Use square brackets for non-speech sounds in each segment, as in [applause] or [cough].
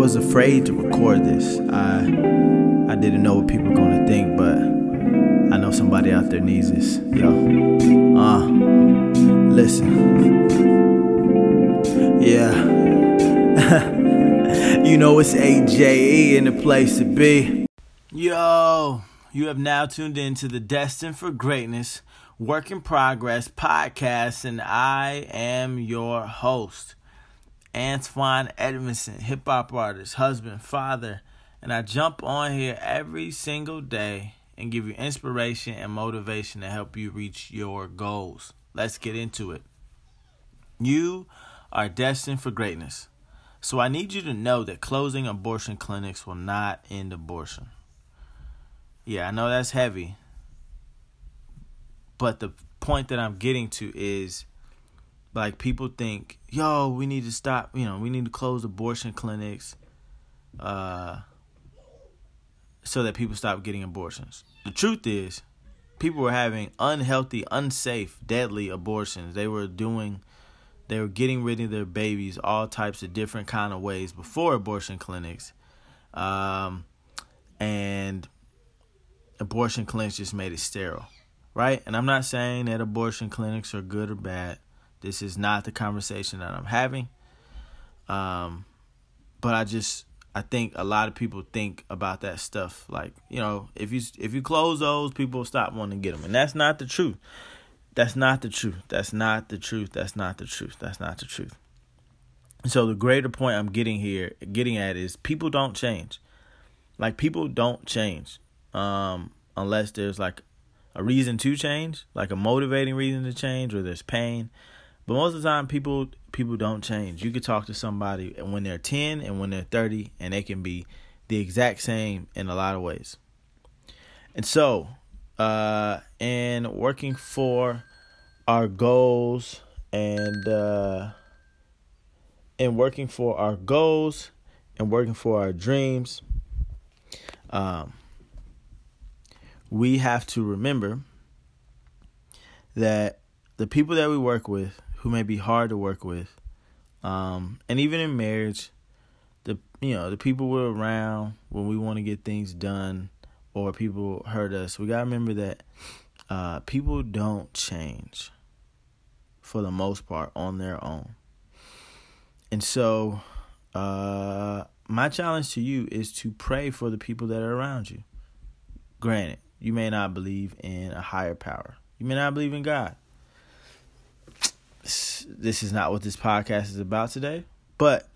was afraid to record this. I I didn't know what people were gonna think, but I know somebody out there needs this. Yo, uh, listen, yeah. [laughs] you know it's AJE in the place to be. Yo, you have now tuned in to the Destined for Greatness Work in Progress podcast, and I am your host. Antoine Edmondson, hip hop artist, husband, father, and I jump on here every single day and give you inspiration and motivation to help you reach your goals. Let's get into it. You are destined for greatness. So I need you to know that closing abortion clinics will not end abortion. Yeah, I know that's heavy. But the point that I'm getting to is like people think, yo, we need to stop, you know, we need to close abortion clinics uh so that people stop getting abortions. The truth is, people were having unhealthy, unsafe, deadly abortions. They were doing they were getting rid of their babies all types of different kind of ways before abortion clinics. Um and abortion clinics just made it sterile, right? And I'm not saying that abortion clinics are good or bad. This is not the conversation that I'm having. Um, but I just I think a lot of people think about that stuff like you know if you if you close those people stop wanting to get them and that's not the truth. That's not the truth. That's not the truth. That's not the truth. That's not the truth. So the greater point I'm getting here, getting at is people don't change. Like people don't change, um, unless there's like a reason to change, like a motivating reason to change, or there's pain. But most of the time, people people don't change. You could talk to somebody when they're ten and when they're thirty, and they can be the exact same in a lot of ways. And so, uh, in working for our goals and uh, in working for our goals and working for our dreams, um, we have to remember that the people that we work with who may be hard to work with. Um, and even in marriage, the you know the people we're around when we want to get things done, or people hurt us. We gotta remember that uh, people don't change for the most part on their own. And so, uh, my challenge to you is to pray for the people that are around you. Granted, you may not believe in a higher power. You may not believe in God this is not what this podcast is about today, but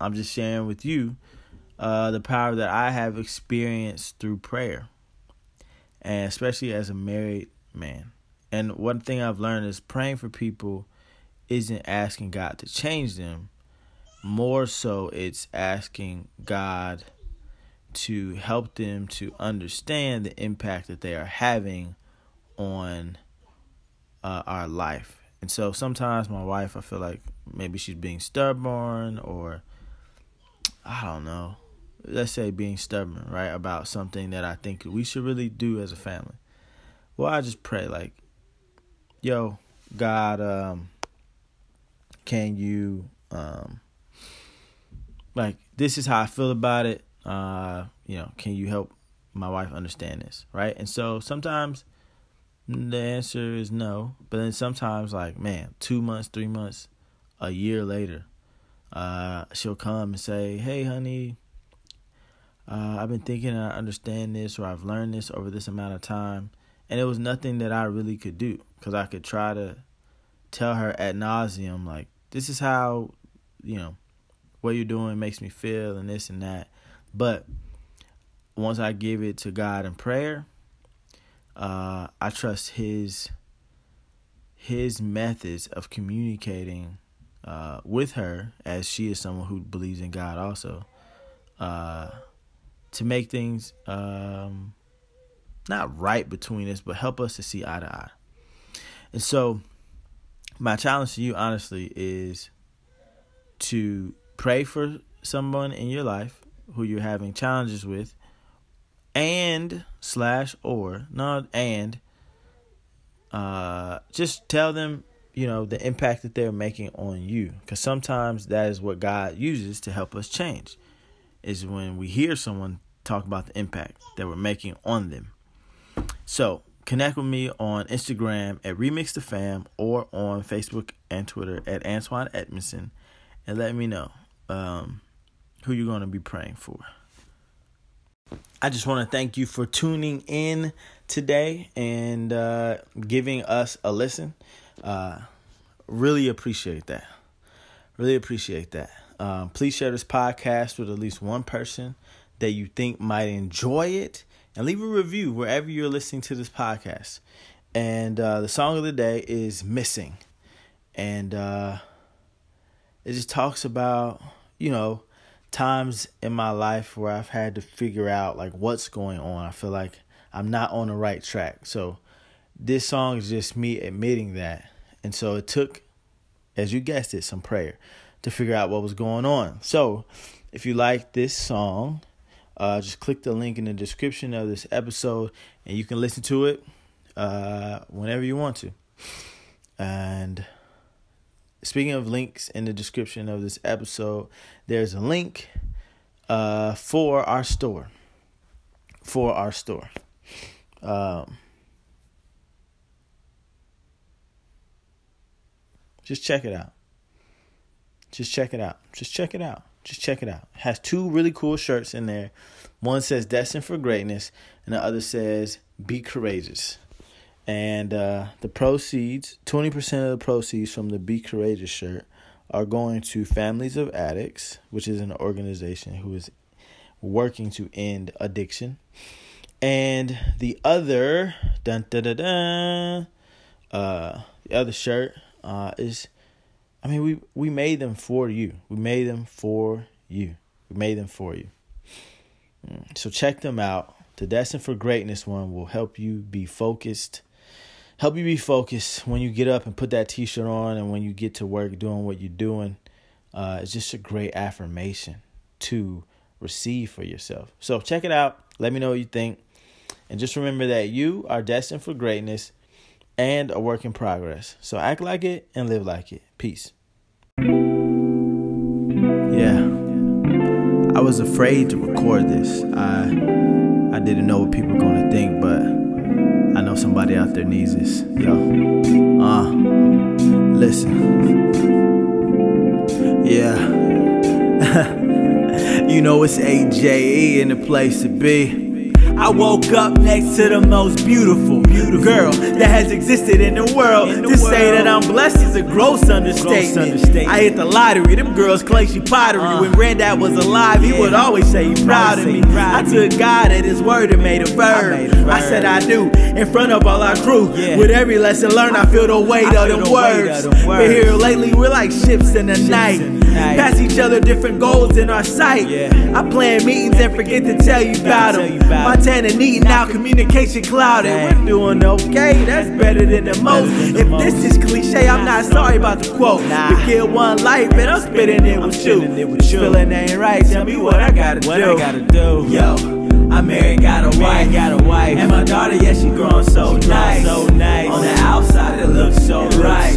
I'm just sharing with you uh, the power that I have experienced through prayer, and especially as a married man. And one thing I've learned is praying for people isn't asking God to change them. More so, it's asking God to help them to understand the impact that they are having on uh, our life and so sometimes my wife, I feel like maybe she's being stubborn or I don't know. Let's say being stubborn, right, about something that I think we should really do as a family. Well, I just pray like, yo, God, um, can you um like this is how I feel about it. Uh, you know, can you help my wife understand this, right? And so sometimes the answer is no. But then sometimes, like, man, two months, three months, a year later, uh, she'll come and say, Hey, honey, uh, I've been thinking I understand this or I've learned this over this amount of time. And it was nothing that I really could do because I could try to tell her ad nauseum, like, this is how, you know, what you're doing makes me feel and this and that. But once I give it to God in prayer, uh, I trust his his methods of communicating uh, with her, as she is someone who believes in God also, uh, to make things um, not right between us, but help us to see eye to eye. And so, my challenge to you, honestly, is to pray for someone in your life who you're having challenges with and slash or not and uh just tell them you know the impact that they're making on you because sometimes that is what god uses to help us change is when we hear someone talk about the impact that we're making on them. So connect with me on Instagram at Remix the Fam or on Facebook and Twitter at Antoine Edmondson and let me know um, who you're going to be praying for. I just want to thank you for tuning in today and uh, giving us a listen. Uh, really appreciate that. Really appreciate that. Um, please share this podcast with at least one person that you think might enjoy it and leave a review wherever you're listening to this podcast. And uh, the song of the day is Missing. And uh, it just talks about, you know, times in my life where I've had to figure out like what's going on. I feel like I'm not on the right track. So this song is just me admitting that. And so it took, as you guessed it, some prayer to figure out what was going on. So if you like this song, uh, just click the link in the description of this episode and you can listen to it uh, whenever you want to. And speaking of links in the description of this episode, there's a link uh, for our store. For our store. Um, just check it out. Just check it out. Just check it out. Just check it out. It has two really cool shirts in there. One says Destined for Greatness, and the other says Be Courageous and uh, the proceeds 20% of the proceeds from the be courageous shirt are going to families of addicts which is an organization who is working to end addiction. And the other dun, dun, dun, dun, uh, the other shirt uh, is i mean we we made them for you. We made them for you. We made them for you. Mm, so check them out. The destined for greatness one will help you be focused help you be focused when you get up and put that t-shirt on and when you get to work doing what you're doing uh, it's just a great affirmation to receive for yourself. So check it out. Let me know what you think. And just remember that you are destined for greatness and a work in progress. So act like it and live like it. Peace. Yeah. I was afraid to record this. I i didn't know what people were going to think but I know somebody out there needs this. Yo. Uh. Listen. Yeah. [laughs] you know it's AJE in the place to be. I woke up next to the most beautiful, beautiful girl that has existed in the world. In the to world. say that I'm blessed is a gross understatement. gross understatement. I hit the lottery, them girls claim she pottery. Uh, when Randad was alive, he would always say he proud of me. Proud I took God at his word and made a verb. I. I said I do in front of all our crew. Yeah. With every lesson learned, I feel the weight, of, them the words. Of. But here lately, we're like ships in the ships night. In the night. Pass each other different goals in our sight. Yeah. I plan meetings and forget to tell you about them. And eating out, communication clouded. We're doing okay, that's better than the most. If this is cliche, I'm not sorry about the quote. We get one life, and I'm spitting it with you. Feeling ain't right, tell me what I gotta what do. I gotta do. Yo. I'm married, got a wife, got a wife, and my daughter, yeah, she growing so nice. So nice. On the outside, it looks so it right, looks so right.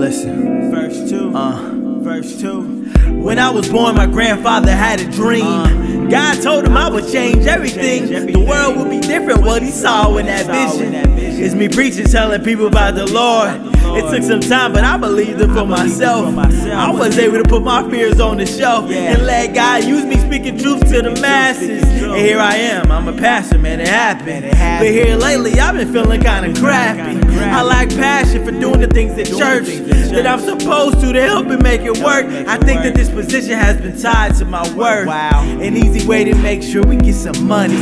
Listen. Verse 2. Uh. Verse 2. When I was born, my grandfather had a dream. Uh. God told him I would change everything. The world would be different. What he saw in that vision is me preaching, telling people about the Lord. It took some time, but I believed it for myself. I was able to put my fears on the shelf and let God use me speaking truth to the masses. And here I am. I'm a pastor, man. It happened. But here lately, I've been feeling kind of crappy. I lack passion for doing the things at church that I'm supposed to to help and make it work. I think that this position has been tied to my worth. Wow. An easy way to make sure we get some money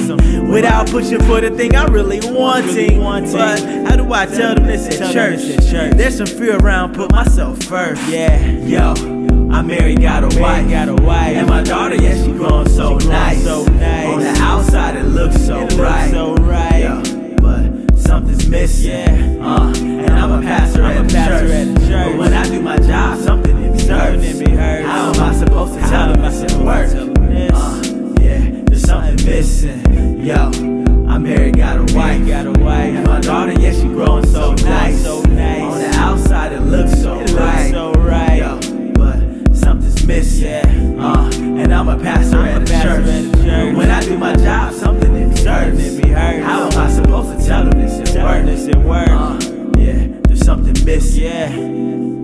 without pushing for the thing I really wanting. But how do I tell them this at church? There's some fear around, put myself first. Yeah, yo. I married, got a wife, got a wife. And my daughter, yeah, she grown so nice. So nice. On the outside, it looks so right. so right. Yeah, but something's missing. Yeah. Uh, and I'm a pastor, I'm a pastor at, the church. But when I do my job, something in hurts. It be hurts. How am I supposed to tell them it's at work? Uh, yeah, there's something missing. Yo, I married, got a wife, got a wife. And my daughter, yeah, she growing so nice. So pastor, I'm at, a the pastor the church. When I do my job, something in me hurts. It be. How am I supposed to tell them this at work? Work. Uh, yeah, there's something missing. Yeah.